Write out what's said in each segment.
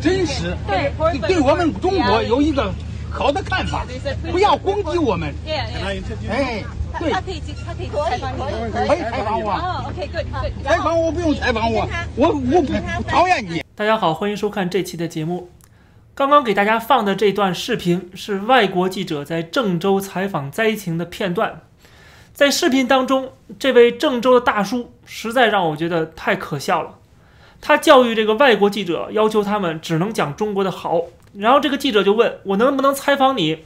真实，对对我们中国有一个好的看法，不要攻击我们。哎，对他，可以，他可以采访你吗？可以采访我，哦，OK，good，good。采访我不用采访我，我我不讨厌你。大家好，欢迎收看这期的节目。刚刚给大家放的这段视频是外国记者在郑州采访灾情的片段。在视频当中，这位郑州的大叔实在让我觉得太可笑了。他教育这个外国记者，要求他们只能讲中国的好。然后这个记者就问我能不能采访你？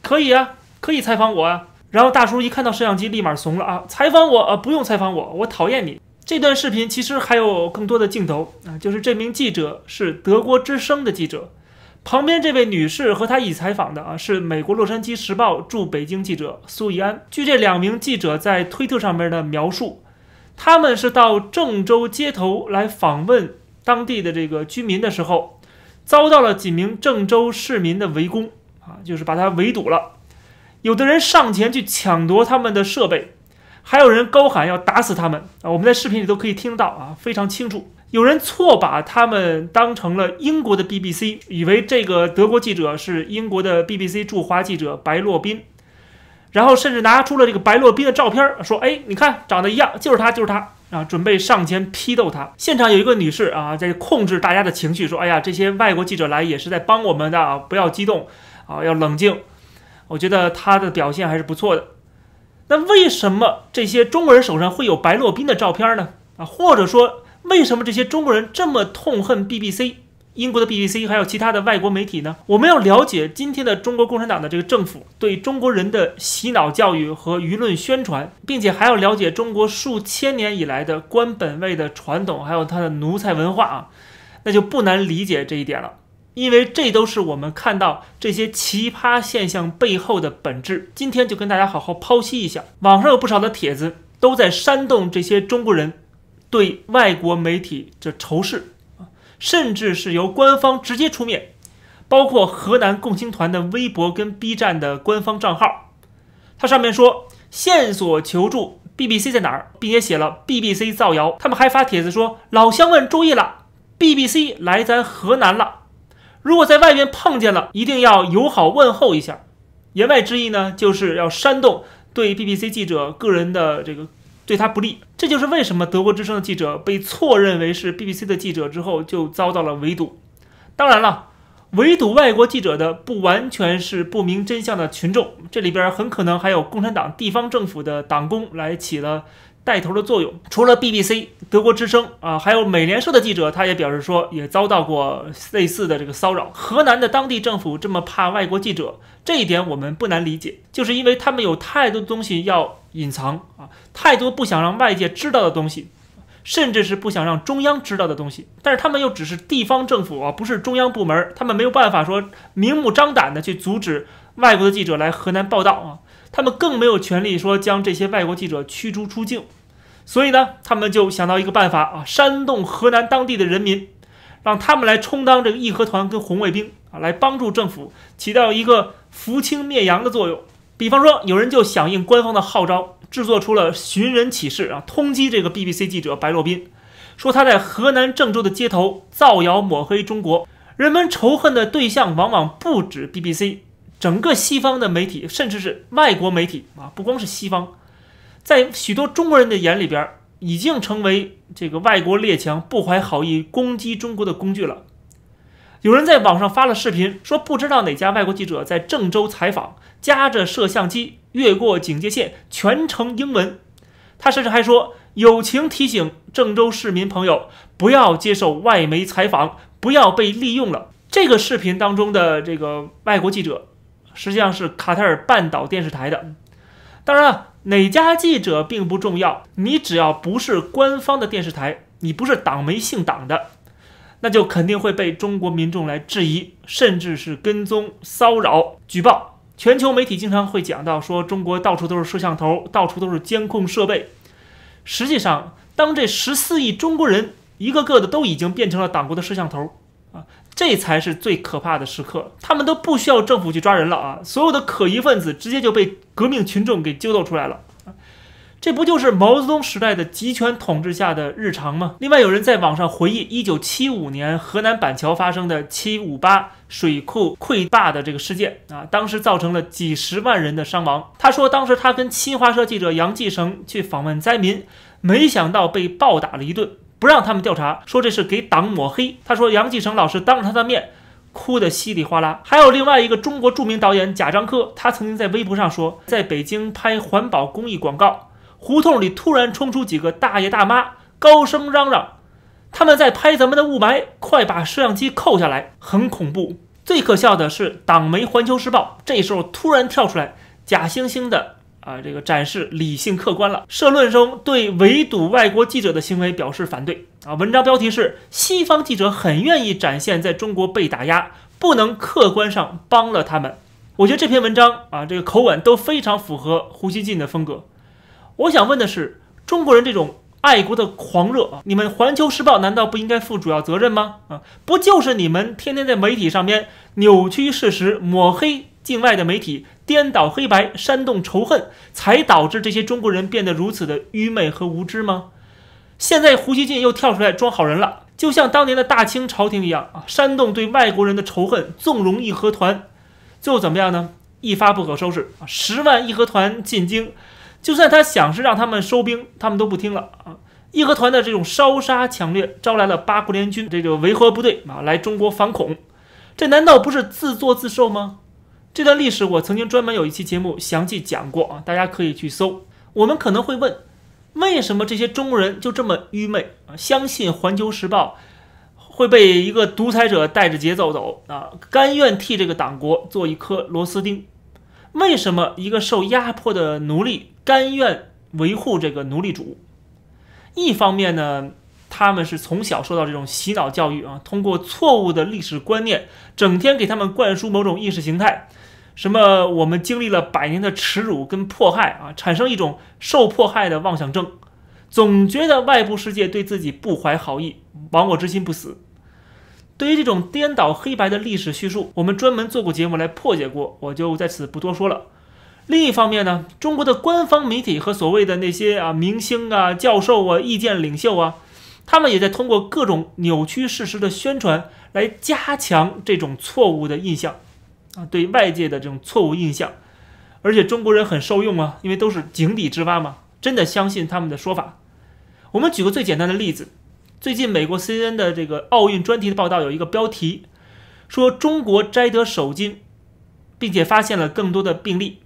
可以啊，可以采访我啊。然后大叔一看到摄像机，立马怂了啊，采访我啊，不用采访我，我讨厌你。这段视频其实还有更多的镜头啊，就是这名记者是德国之声的记者，旁边这位女士和他一起采访的啊是美国《洛杉矶时报》驻北京记者苏怡安。据这两名记者在推特上面的描述，他们是到郑州街头来访问当地的这个居民的时候，遭到了几名郑州市民的围攻啊，就是把他围堵了。有的人上前去抢夺他们的设备，还有人高喊要打死他们啊！我们在视频里都可以听到啊，非常清楚。有人错把他们当成了英国的 BBC，以为这个德国记者是英国的 BBC 驻华记者白洛宾，然后甚至拿出了这个白洛宾的照片，说：“哎，你看长得一样，就是他，就是他啊！”准备上前批斗他。现场有一个女士啊，在控制大家的情绪，说：“哎呀，这些外国记者来也是在帮我们的啊，不要激动啊，要冷静。”我觉得他的表现还是不错的。那为什么这些中国人手上会有白洛宾的照片呢？啊，或者说为什么这些中国人这么痛恨 BBC、英国的 BBC 还有其他的外国媒体呢？我们要了解今天的中国共产党的这个政府对中国人的洗脑教育和舆论宣传，并且还要了解中国数千年以来的官本位的传统，还有它的奴才文化啊，那就不难理解这一点了。因为这都是我们看到这些奇葩现象背后的本质。今天就跟大家好好剖析一下。网上有不少的帖子都在煽动这些中国人对外国媒体的仇视，甚至是由官方直接出面，包括河南共青团的微博跟 B 站的官方账号，它上面说线索求助 BBC 在哪儿，并且写了 BBC 造谣。他们还发帖子说老乡们注意了，BBC 来咱河南了。如果在外面碰见了，一定要友好问候一下。言外之意呢，就是要煽动对 BBC 记者个人的这个对他不利。这就是为什么德国之声的记者被错认为是 BBC 的记者之后，就遭到了围堵。当然了，围堵外国记者的不完全是不明真相的群众，这里边很可能还有共产党地方政府的党工来起了。带头的作用，除了 BBC、德国之声啊，还有美联社的记者，他也表示说，也遭到过类似的这个骚扰。河南的当地政府这么怕外国记者，这一点我们不难理解，就是因为他们有太多东西要隐藏啊，太多不想让外界知道的东西，甚至是不想让中央知道的东西。但是他们又只是地方政府啊，不是中央部门，他们没有办法说明目张胆的去阻止外国的记者来河南报道啊。他们更没有权利说将这些外国记者驱逐出境，所以呢，他们就想到一个办法啊，煽动河南当地的人民，让他们来充当这个义和团跟红卫兵啊，来帮助政府起到一个扶清灭洋的作用。比方说，有人就响应官方的号召，制作出了寻人启事啊，通缉这个 BBC 记者白洛宾，说他在河南郑州的街头造谣抹黑中国。人们仇恨的对象往往不止 BBC。整个西方的媒体，甚至是外国媒体啊，不光是西方，在许多中国人的眼里边，已经成为这个外国列强不怀好意攻击中国的工具了。有人在网上发了视频，说不知道哪家外国记者在郑州采访，夹着摄像机越过警戒线，全程英文。他甚至还说，友情提醒郑州市民朋友不要接受外媒采访，不要被利用了。这个视频当中的这个外国记者。实际上是卡塔尔半岛电视台的，当然了，哪家记者并不重要，你只要不是官方的电视台，你不是党媒姓党的，那就肯定会被中国民众来质疑，甚至是跟踪、骚扰、举报。全球媒体经常会讲到说，中国到处都是摄像头，到处都是监控设备。实际上，当这十四亿中国人一个个的都已经变成了党国的摄像头啊。这才是最可怕的时刻，他们都不需要政府去抓人了啊！所有的可疑分子直接就被革命群众给揪斗出来了。这不就是毛泽东时代的集权统治下的日常吗？另外，有人在网上回忆1975年河南板桥发生的758水库溃坝的这个事件啊，当时造成了几十万人的伤亡。他说，当时他跟新华社记者杨继成去访问灾民，没想到被暴打了一顿，不让他们调查，说这是给党抹黑。他说，杨继成老师当着他的面。哭得稀里哗啦。还有另外一个中国著名导演贾樟柯，他曾经在微博上说，在北京拍环保公益广告，胡同里突然冲出几个大爷大妈，高声嚷嚷：“他们在拍咱们的雾霾，快把摄像机扣下来！”很恐怖。最可笑的是，党媒《环球时报》这时候突然跳出来，假惺惺的。啊，这个展示理性客观了。社论中对围堵外国记者的行为表示反对。啊，文章标题是“西方记者很愿意展现在中国被打压，不能客观上帮了他们”。我觉得这篇文章啊，这个口吻都非常符合胡锡进的风格。我想问的是，中国人这种爱国的狂热啊，你们《环球时报》难道不应该负主要责任吗？啊，不就是你们天天在媒体上面扭曲事实、抹黑？境外的媒体颠倒黑白、煽动仇恨，才导致这些中国人变得如此的愚昧和无知吗？现在胡锡进又跳出来装好人了，就像当年的大清朝廷一样啊，煽动对外国人的仇恨，纵容义和团，最后怎么样呢？一发不可收拾啊！十万义和团进京，就算他想是让他们收兵，他们都不听了啊！义和团的这种烧杀抢掠，招来了八国联军这个维和部队啊，来中国反恐，这难道不是自作自受吗？这段历史我曾经专门有一期节目详细讲过啊，大家可以去搜。我们可能会问，为什么这些中国人就这么愚昧啊？相信《环球时报》会被一个独裁者带着节奏走啊？甘愿替这个党国做一颗螺丝钉？为什么一个受压迫的奴隶甘愿维护这个奴隶主？一方面呢，他们是从小受到这种洗脑教育啊，通过错误的历史观念，整天给他们灌输某种意识形态。什么？我们经历了百年的耻辱跟迫害啊，产生一种受迫害的妄想症，总觉得外部世界对自己不怀好意，亡我之心不死。对于这种颠倒黑白的历史叙述，我们专门做过节目来破解过，我就在此不多说了。另一方面呢，中国的官方媒体和所谓的那些啊明星啊、教授啊、意见领袖啊，他们也在通过各种扭曲事实的宣传来加强这种错误的印象。啊，对外界的这种错误印象，而且中国人很受用啊，因为都是井底之蛙嘛，真的相信他们的说法。我们举个最简单的例子，最近美国 CNN 的这个奥运专题的报道有一个标题，说中国摘得首金，并且发现了更多的病例。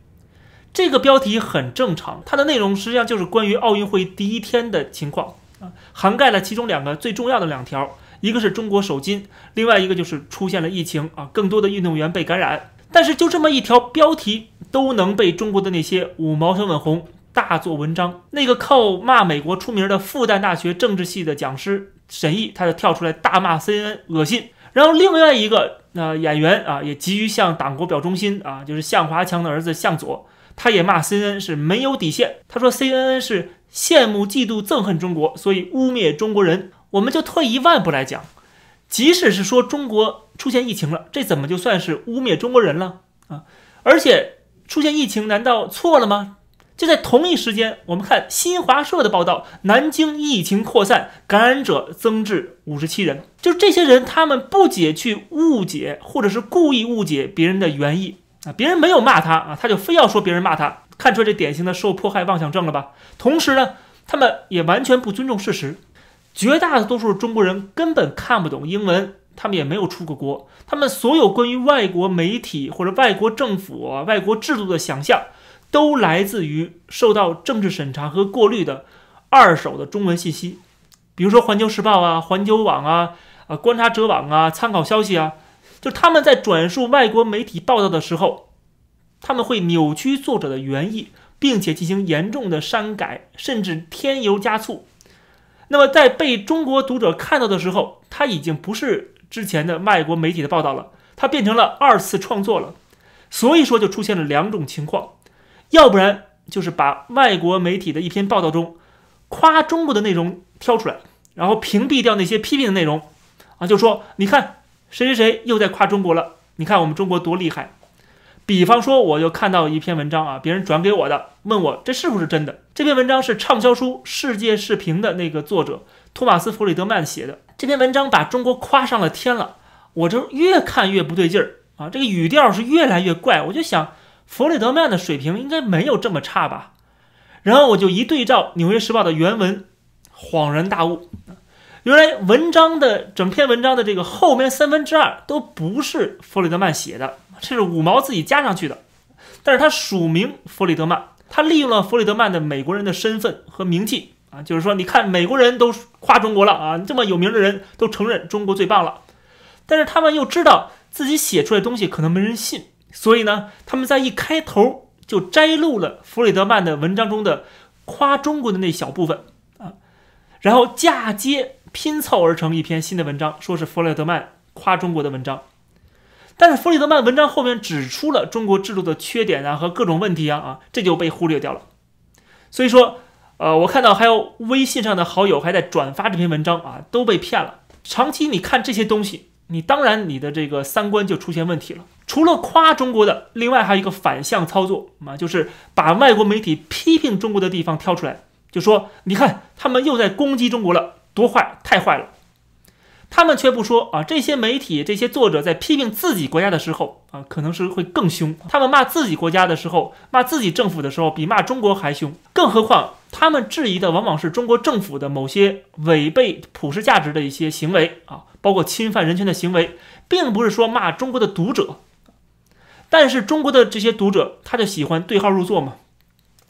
这个标题很正常，它的内容实际上就是关于奥运会第一天的情况啊，涵盖了其中两个最重要的两条。一个是中国首金，另外一个就是出现了疫情啊，更多的运动员被感染。但是就这么一条标题都能被中国的那些五毛小粉红大做文章。那个靠骂美国出名的复旦大学政治系的讲师沈毅，他就跳出来大骂 CNN 恶心。然后另外一个呃演员啊，也急于向党国表忠心啊，就是向华强的儿子向佐，他也骂 CNN 是没有底线。他说 CNN 是羡慕、嫉妒、憎恨中国，所以污蔑中国人。我们就退一万步来讲，即使是说中国出现疫情了，这怎么就算是污蔑中国人了啊？而且出现疫情难道错了吗？就在同一时间，我们看新华社的报道，南京疫情扩散，感染者增至五十七人。就是这些人，他们不解去误解，或者是故意误解别人的原意啊。别人没有骂他啊，他就非要说别人骂他，看出这典型的受迫害妄想症了吧？同时呢，他们也完全不尊重事实。绝大多数中国人根本看不懂英文，他们也没有出过国，他们所有关于外国媒体或者外国政府、外国制度的想象，都来自于受到政治审查和过滤的二手的中文信息，比如说《环球时报》啊、环球网啊、啊观察者网啊、参考消息啊，就他们在转述外国媒体报道的时候，他们会扭曲作者的原意，并且进行严重的删改，甚至添油加醋。那么，在被中国读者看到的时候，他已经不是之前的外国媒体的报道了，它变成了二次创作了。所以说，就出现了两种情况：要不然就是把外国媒体的一篇报道中夸中国的内容挑出来，然后屏蔽掉那些批评的内容，啊，就说你看谁谁谁又在夸中国了，你看我们中国多厉害。比方说，我就看到一篇文章啊，别人转给我的，问我这是不是真的？这篇文章是畅销书《世界视频》的那个作者托马斯·弗里德曼写的。这篇文章把中国夸上了天了，我就越看越不对劲儿啊！这个语调是越来越怪，我就想弗里德曼的水平应该没有这么差吧？然后我就一对照《纽约时报》的原文，恍然大悟，原来文章的整篇文章的这个后面三分之二都不是弗里德曼写的，这是五毛自己加上去的，但是他署名弗里德曼。他利用了弗里德曼的美国人的身份和名气啊，就是说，你看美国人都夸中国了啊，这么有名的人都承认中国最棒了，但是他们又知道自己写出来东西可能没人信，所以呢，他们在一开头就摘录了弗里德曼的文章中的夸中国的那小部分啊，然后嫁接拼凑而成一篇新的文章，说是弗里德曼夸中国的文章。但是弗里德曼文章后面指出了中国制度的缺点啊和各种问题啊啊，这就被忽略掉了。所以说，呃，我看到还有微信上的好友还在转发这篇文章啊，都被骗了。长期你看这些东西，你当然你的这个三观就出现问题了。除了夸中国的，另外还有一个反向操作啊，就是把外国媒体批评中国的地方挑出来，就说你看他们又在攻击中国了，多坏，太坏了。他们却不说啊，这些媒体、这些作者在批评自己国家的时候啊，可能是会更凶。他们骂自己国家的时候，骂自己政府的时候，比骂中国还凶。更何况，他们质疑的往往是中国政府的某些违背普世价值的一些行为啊，包括侵犯人权的行为，并不是说骂中国的读者。但是中国的这些读者，他就喜欢对号入座嘛，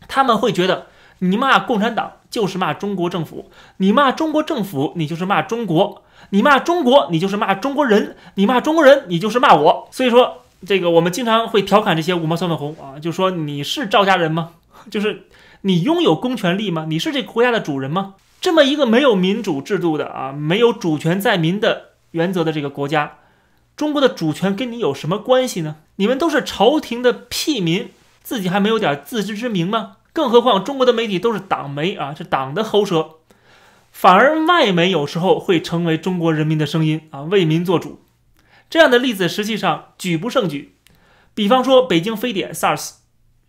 他们会觉得你骂共产党就是骂中国政府，你骂中国政府，你就是骂中国。你骂中国，你就是骂中国人；你骂中国人，你就是骂我。所以说，这个我们经常会调侃这些五毛小粉红啊，就说你是赵家人吗？就是你拥有公权力吗？你是这个国家的主人吗？这么一个没有民主制度的啊，没有主权在民的原则的这个国家，中国的主权跟你有什么关系呢？你们都是朝廷的屁民，自己还没有点自知之明吗？更何况中国的媒体都是党媒啊，是党的喉舌。反而外媒有时候会成为中国人民的声音啊，为民做主。这样的例子实际上举不胜举。比方说北京非典 SARS，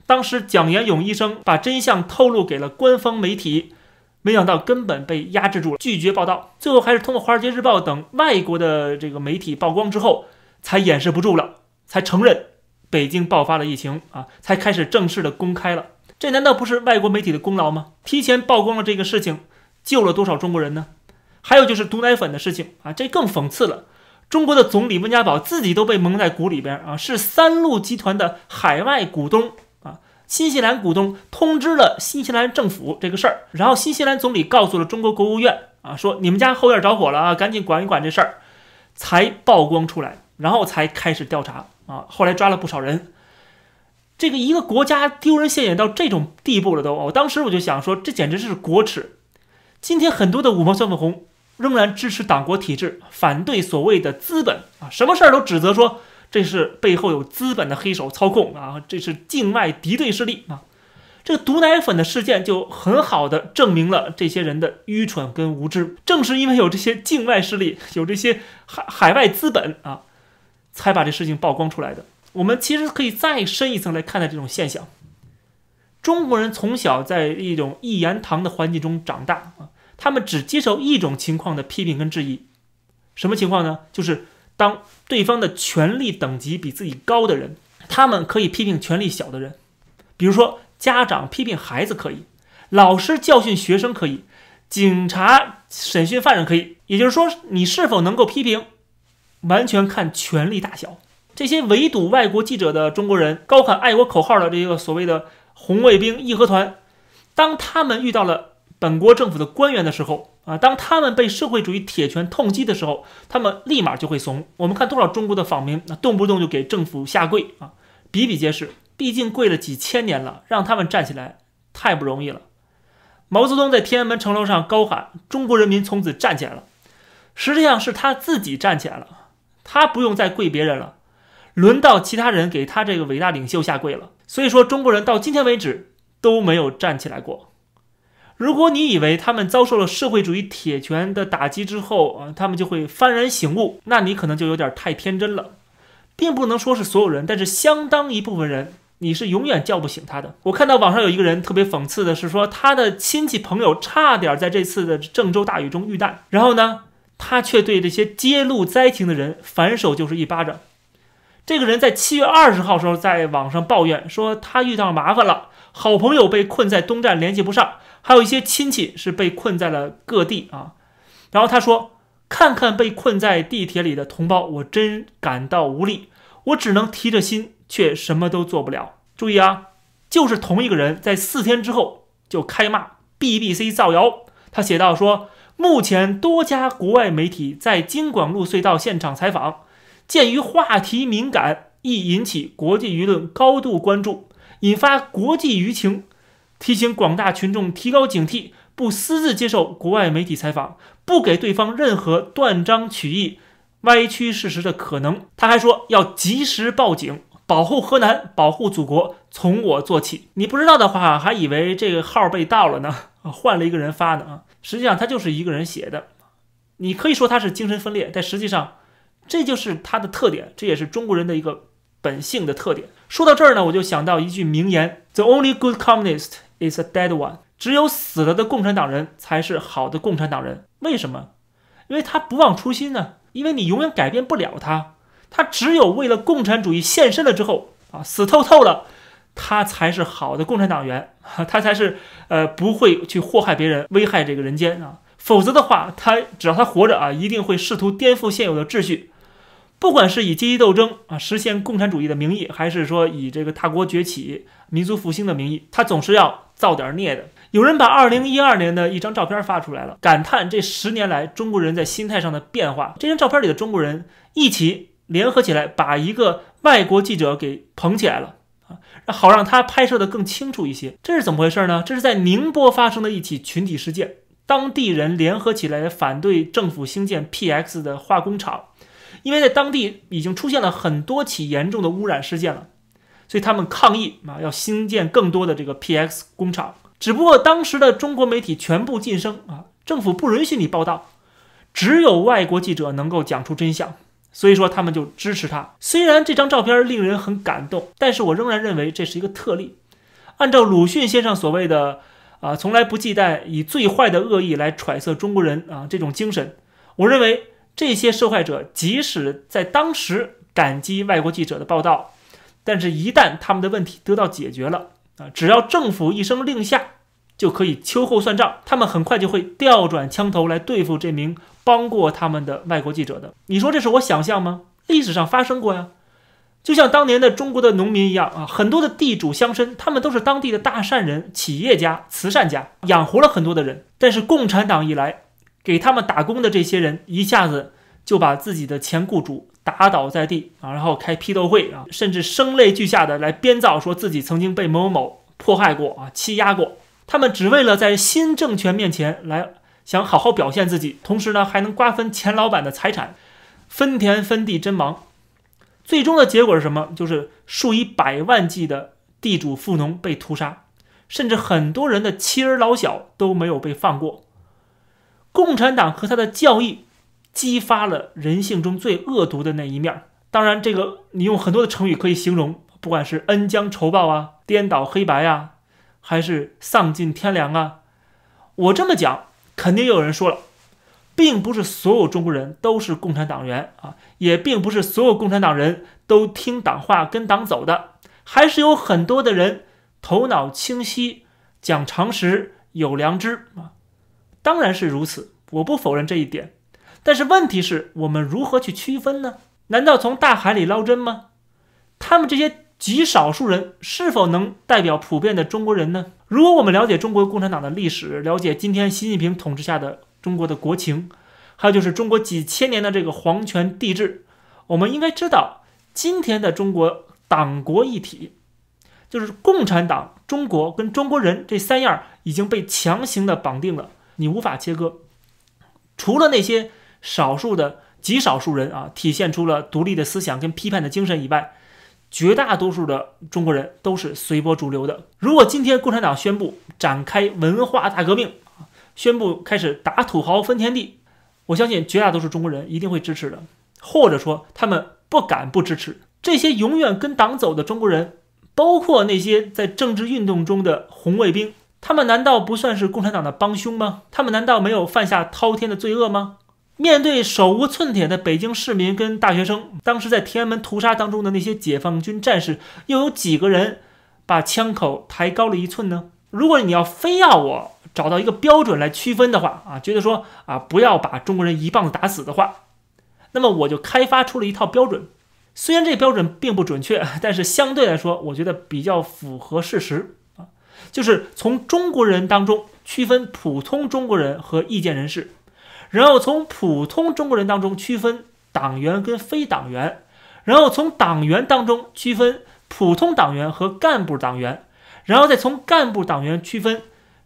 当时蒋延勇医生把真相透露给了官方媒体，没想到根本被压制住了，拒绝报道。最后还是通过《华尔街日报》等外国的这个媒体曝光之后，才掩饰不住了，才承认北京爆发了疫情啊，才开始正式的公开了。这难道不是外国媒体的功劳吗？提前曝光了这个事情。救了多少中国人呢？还有就是毒奶粉的事情啊，这更讽刺了。中国的总理温家宝自己都被蒙在鼓里边啊，是三鹿集团的海外股东啊，新西兰股东通知了新西兰政府这个事儿，然后新西兰总理告诉了中国国务院啊，说你们家后院着火了啊，赶紧管一管这事儿，才曝光出来，然后才开始调查啊，后来抓了不少人。这个一个国家丢人现眼到这种地步了都，我当时我就想说，这简直是国耻。今天很多的五毛小粉红仍然支持党国体制，反对所谓的资本啊，什么事儿都指责说这是背后有资本的黑手操控啊，这是境外敌对势力啊。这个毒奶粉的事件就很好的证明了这些人的愚蠢跟无知。正是因为有这些境外势力，有这些海海外资本啊，才把这事情曝光出来的。我们其实可以再深一层来看待这种现象。中国人从小在一种一言堂的环境中长大啊，他们只接受一种情况的批评跟质疑，什么情况呢？就是当对方的权力等级比自己高的人，他们可以批评权力小的人。比如说，家长批评孩子可以，老师教训学生可以，警察审讯犯人可以。也就是说，你是否能够批评，完全看权力大小。这些围堵外国记者的中国人，高喊爱国口号的这个所谓的。红卫兵义和团，当他们遇到了本国政府的官员的时候啊，当他们被社会主义铁拳痛击的时候，他们立马就会怂。我们看多少中国的访民，那动不动就给政府下跪啊，比比皆是。毕竟跪了几千年了，让他们站起来太不容易了。毛泽东在天安门城楼上高喊：“中国人民从此站起来了。”实际上是他自己站起来了，他不用再跪别人了。轮到其他人给他这个伟大领袖下跪了，所以说中国人到今天为止都没有站起来过。如果你以为他们遭受了社会主义铁拳的打击之后啊，他们就会幡然醒悟，那你可能就有点太天真了，并不能说是所有人，但是相当一部分人你是永远叫不醒他的。我看到网上有一个人特别讽刺的是说，他的亲戚朋友差点在这次的郑州大雨中遇难，然后呢，他却对这些揭露灾情的人反手就是一巴掌。这个人在七月二十号时候在网上抱怨说，他遇到麻烦了，好朋友被困在东站联系不上，还有一些亲戚是被困在了各地啊。然后他说：“看看被困在地铁里的同胞，我真感到无力，我只能提着心。”却什么都做不了。注意啊，就是同一个人在四天之后就开骂 BBC 造谣。他写道说，目前多家国外媒体在京广路隧道现场采访，鉴于话题敏感，易引起国际舆论高度关注，引发国际舆情，提醒广大群众提高警惕，不私自接受国外媒体采访，不给对方任何断章取义、歪曲事实的可能。他还说要及时报警。保护河南，保护祖国，从我做起。你不知道的话，还以为这个号被盗了呢，换了一个人发的啊。实际上他就是一个人写的。你可以说他是精神分裂，但实际上这就是他的特点，这也是中国人的一个本性的特点。说到这儿呢，我就想到一句名言：“The only good communist is a dead one。”只有死了的共产党人才是好的共产党人。为什么？因为他不忘初心呢。因为你永远改变不了他。他只有为了共产主义献身了之后啊，死透透了，他才是好的共产党员，他才是呃不会去祸害别人、危害这个人间啊。否则的话，他只要他活着啊，一定会试图颠覆现有的秩序，不管是以阶级斗争啊实现共产主义的名义，还是说以这个大国崛起、民族复兴的名义，他总是要造点孽的。有人把二零一二年的一张照片发出来了，感叹这十年来中国人在心态上的变化。这张照片里的中国人一起。联合起来把一个外国记者给捧起来了啊，好让他拍摄的更清楚一些。这是怎么回事呢？这是在宁波发生的一起群体事件，当地人联合起来反对政府兴建 PX 的化工厂，因为在当地已经出现了很多起严重的污染事件了，所以他们抗议啊，要兴建更多的这个 PX 工厂。只不过当时的中国媒体全部晋升啊，政府不允许你报道，只有外国记者能够讲出真相。所以说他们就支持他。虽然这张照片令人很感动，但是我仍然认为这是一个特例。按照鲁迅先生所谓的“啊，从来不忌惮以最坏的恶意来揣测中国人啊”这种精神，我认为这些受害者即使在当时感激外国记者的报道，但是一旦他们的问题得到解决了啊，只要政府一声令下，就可以秋后算账，他们很快就会调转枪头来对付这名。帮过他们的外国记者的，你说这是我想象吗？历史上发生过呀，就像当年的中国的农民一样啊，很多的地主乡绅，他们都是当地的大善人、企业家、慈善家，养活了很多的人。但是共产党一来，给他们打工的这些人一下子就把自己的前雇主打倒在地啊，然后开批斗会啊，甚至声泪俱下的来编造说自己曾经被某某某迫害过啊、欺压过，他们只为了在新政权面前来。想好好表现自己，同时呢还能瓜分钱老板的财产，分田分地真忙。最终的结果是什么？就是数以百万计的地主富农被屠杀，甚至很多人的妻儿老小都没有被放过。共产党和他的教义激发了人性中最恶毒的那一面。当然，这个你用很多的成语可以形容，不管是恩将仇报啊、颠倒黑白啊，还是丧尽天良啊，我这么讲。肯定有人说了，并不是所有中国人都是共产党员啊，也并不是所有共产党人都听党话跟党走的，还是有很多的人头脑清晰、讲常识、有良知啊。当然是如此，我不否认这一点。但是问题是我们如何去区分呢？难道从大海里捞针吗？他们这些。极少数人是否能代表普遍的中国人呢？如果我们了解中国共产党的历史，了解今天习近平统治下的中国的国情，还有就是中国几千年的这个皇权帝制，我们应该知道，今天的中国党国一体，就是共产党、中国跟中国人这三样已经被强行的绑定了，你无法切割。除了那些少数的极少数人啊，体现出了独立的思想跟批判的精神以外。绝大多数的中国人都是随波逐流的。如果今天共产党宣布展开文化大革命宣布开始打土豪分田地，我相信绝大多数中国人一定会支持的，或者说他们不敢不支持。这些永远跟党走的中国人，包括那些在政治运动中的红卫兵，他们难道不算是共产党的帮凶吗？他们难道没有犯下滔天的罪恶吗？面对手无寸铁的北京市民跟大学生，当时在天安门屠杀当中的那些解放军战士，又有几个人把枪口抬高了一寸呢？如果你要非要我找到一个标准来区分的话，啊，觉得说啊不要把中国人一棒子打死的话，那么我就开发出了一套标准。虽然这标准并不准确，但是相对来说，我觉得比较符合事实，就是从中国人当中区分普通中国人和意见人士。然后从普通中国人当中区分党员跟非党员，然后从党员当中区分普通党员和干部党员，然后再从干部党员区分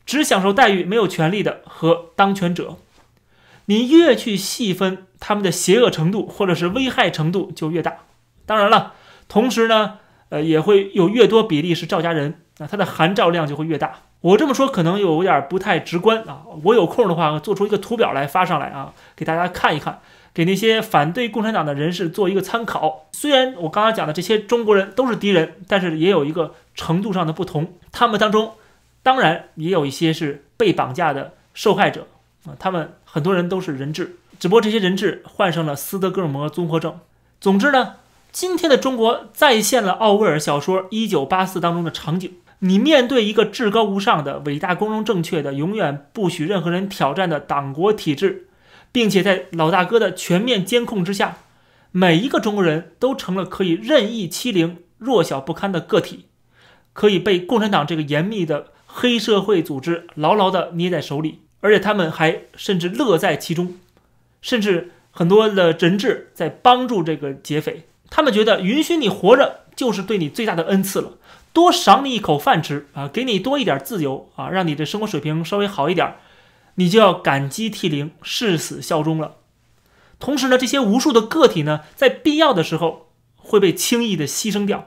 只享受待遇没有权利的和当权者。你越去细分他们的邪恶程度或者是危害程度就越大。当然了，同时呢，呃，也会有越多比例是赵家人，那它的含照量就会越大。我这么说可能有点不太直观啊，我有空的话做出一个图表来发上来啊，给大家看一看，给那些反对共产党的人士做一个参考。虽然我刚刚讲的这些中国人都是敌人，但是也有一个程度上的不同。他们当中当然也有一些是被绑架的受害者啊，他们很多人都是人质，只不过这些人质患上了斯德哥尔摩综合症。总之呢，今天的中国再现了奥威尔小说《一九八四》当中的场景。你面对一个至高无上的、伟大、光荣、正确的、永远不许任何人挑战的党国体制，并且在老大哥的全面监控之下，每一个中国人都成了可以任意欺凌弱小不堪的个体，可以被共产党这个严密的黑社会组织牢牢地捏在手里，而且他们还甚至乐在其中，甚至很多的人质在帮助这个劫匪，他们觉得允许你活着就是对你最大的恩赐了。多赏你一口饭吃啊，给你多一点自由啊，让你的生活水平稍微好一点，你就要感激涕零、誓死效忠了。同时呢，这些无数的个体呢，在必要的时候会被轻易的牺牲掉，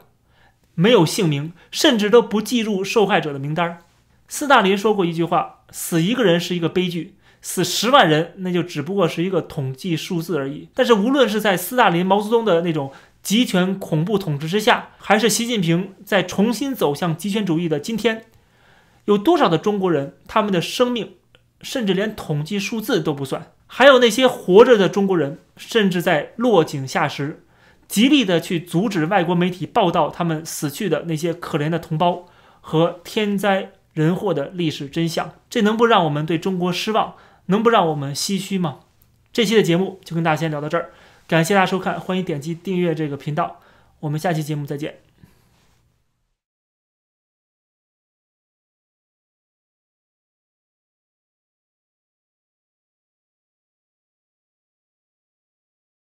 没有姓名，甚至都不计入受害者的名单。斯大林说过一句话：“死一个人是一个悲剧，死十万人那就只不过是一个统计数字而已。”但是无论是在斯大林、毛泽东的那种。集权恐怖统治之下，还是习近平在重新走向极权主义的今天，有多少的中国人，他们的生命甚至连统计数字都不算？还有那些活着的中国人，甚至在落井下石，极力的去阻止外国媒体报道他们死去的那些可怜的同胞和天灾人祸的历史真相。这能不让我们对中国失望？能不让我们唏嘘吗？这期的节目就跟大家先聊到这儿。感谢大家收看，欢迎点击订阅这个频道，我们下期节目再见。